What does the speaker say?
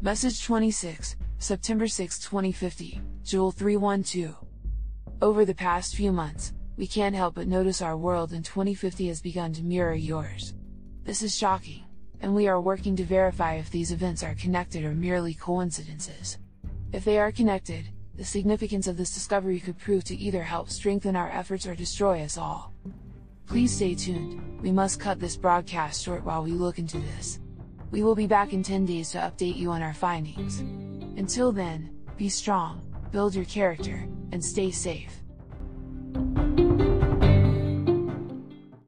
Message 26, September 6, 2050, Joule 312. Over the past few months, we can't help but notice our world in 2050 has begun to mirror yours. This is shocking, and we are working to verify if these events are connected or merely coincidences. If they are connected, the significance of this discovery could prove to either help strengthen our efforts or destroy us all. Please stay tuned, we must cut this broadcast short while we look into this. We will be back in 10 days to update you on our findings. Until then, be strong, build your character, and stay safe.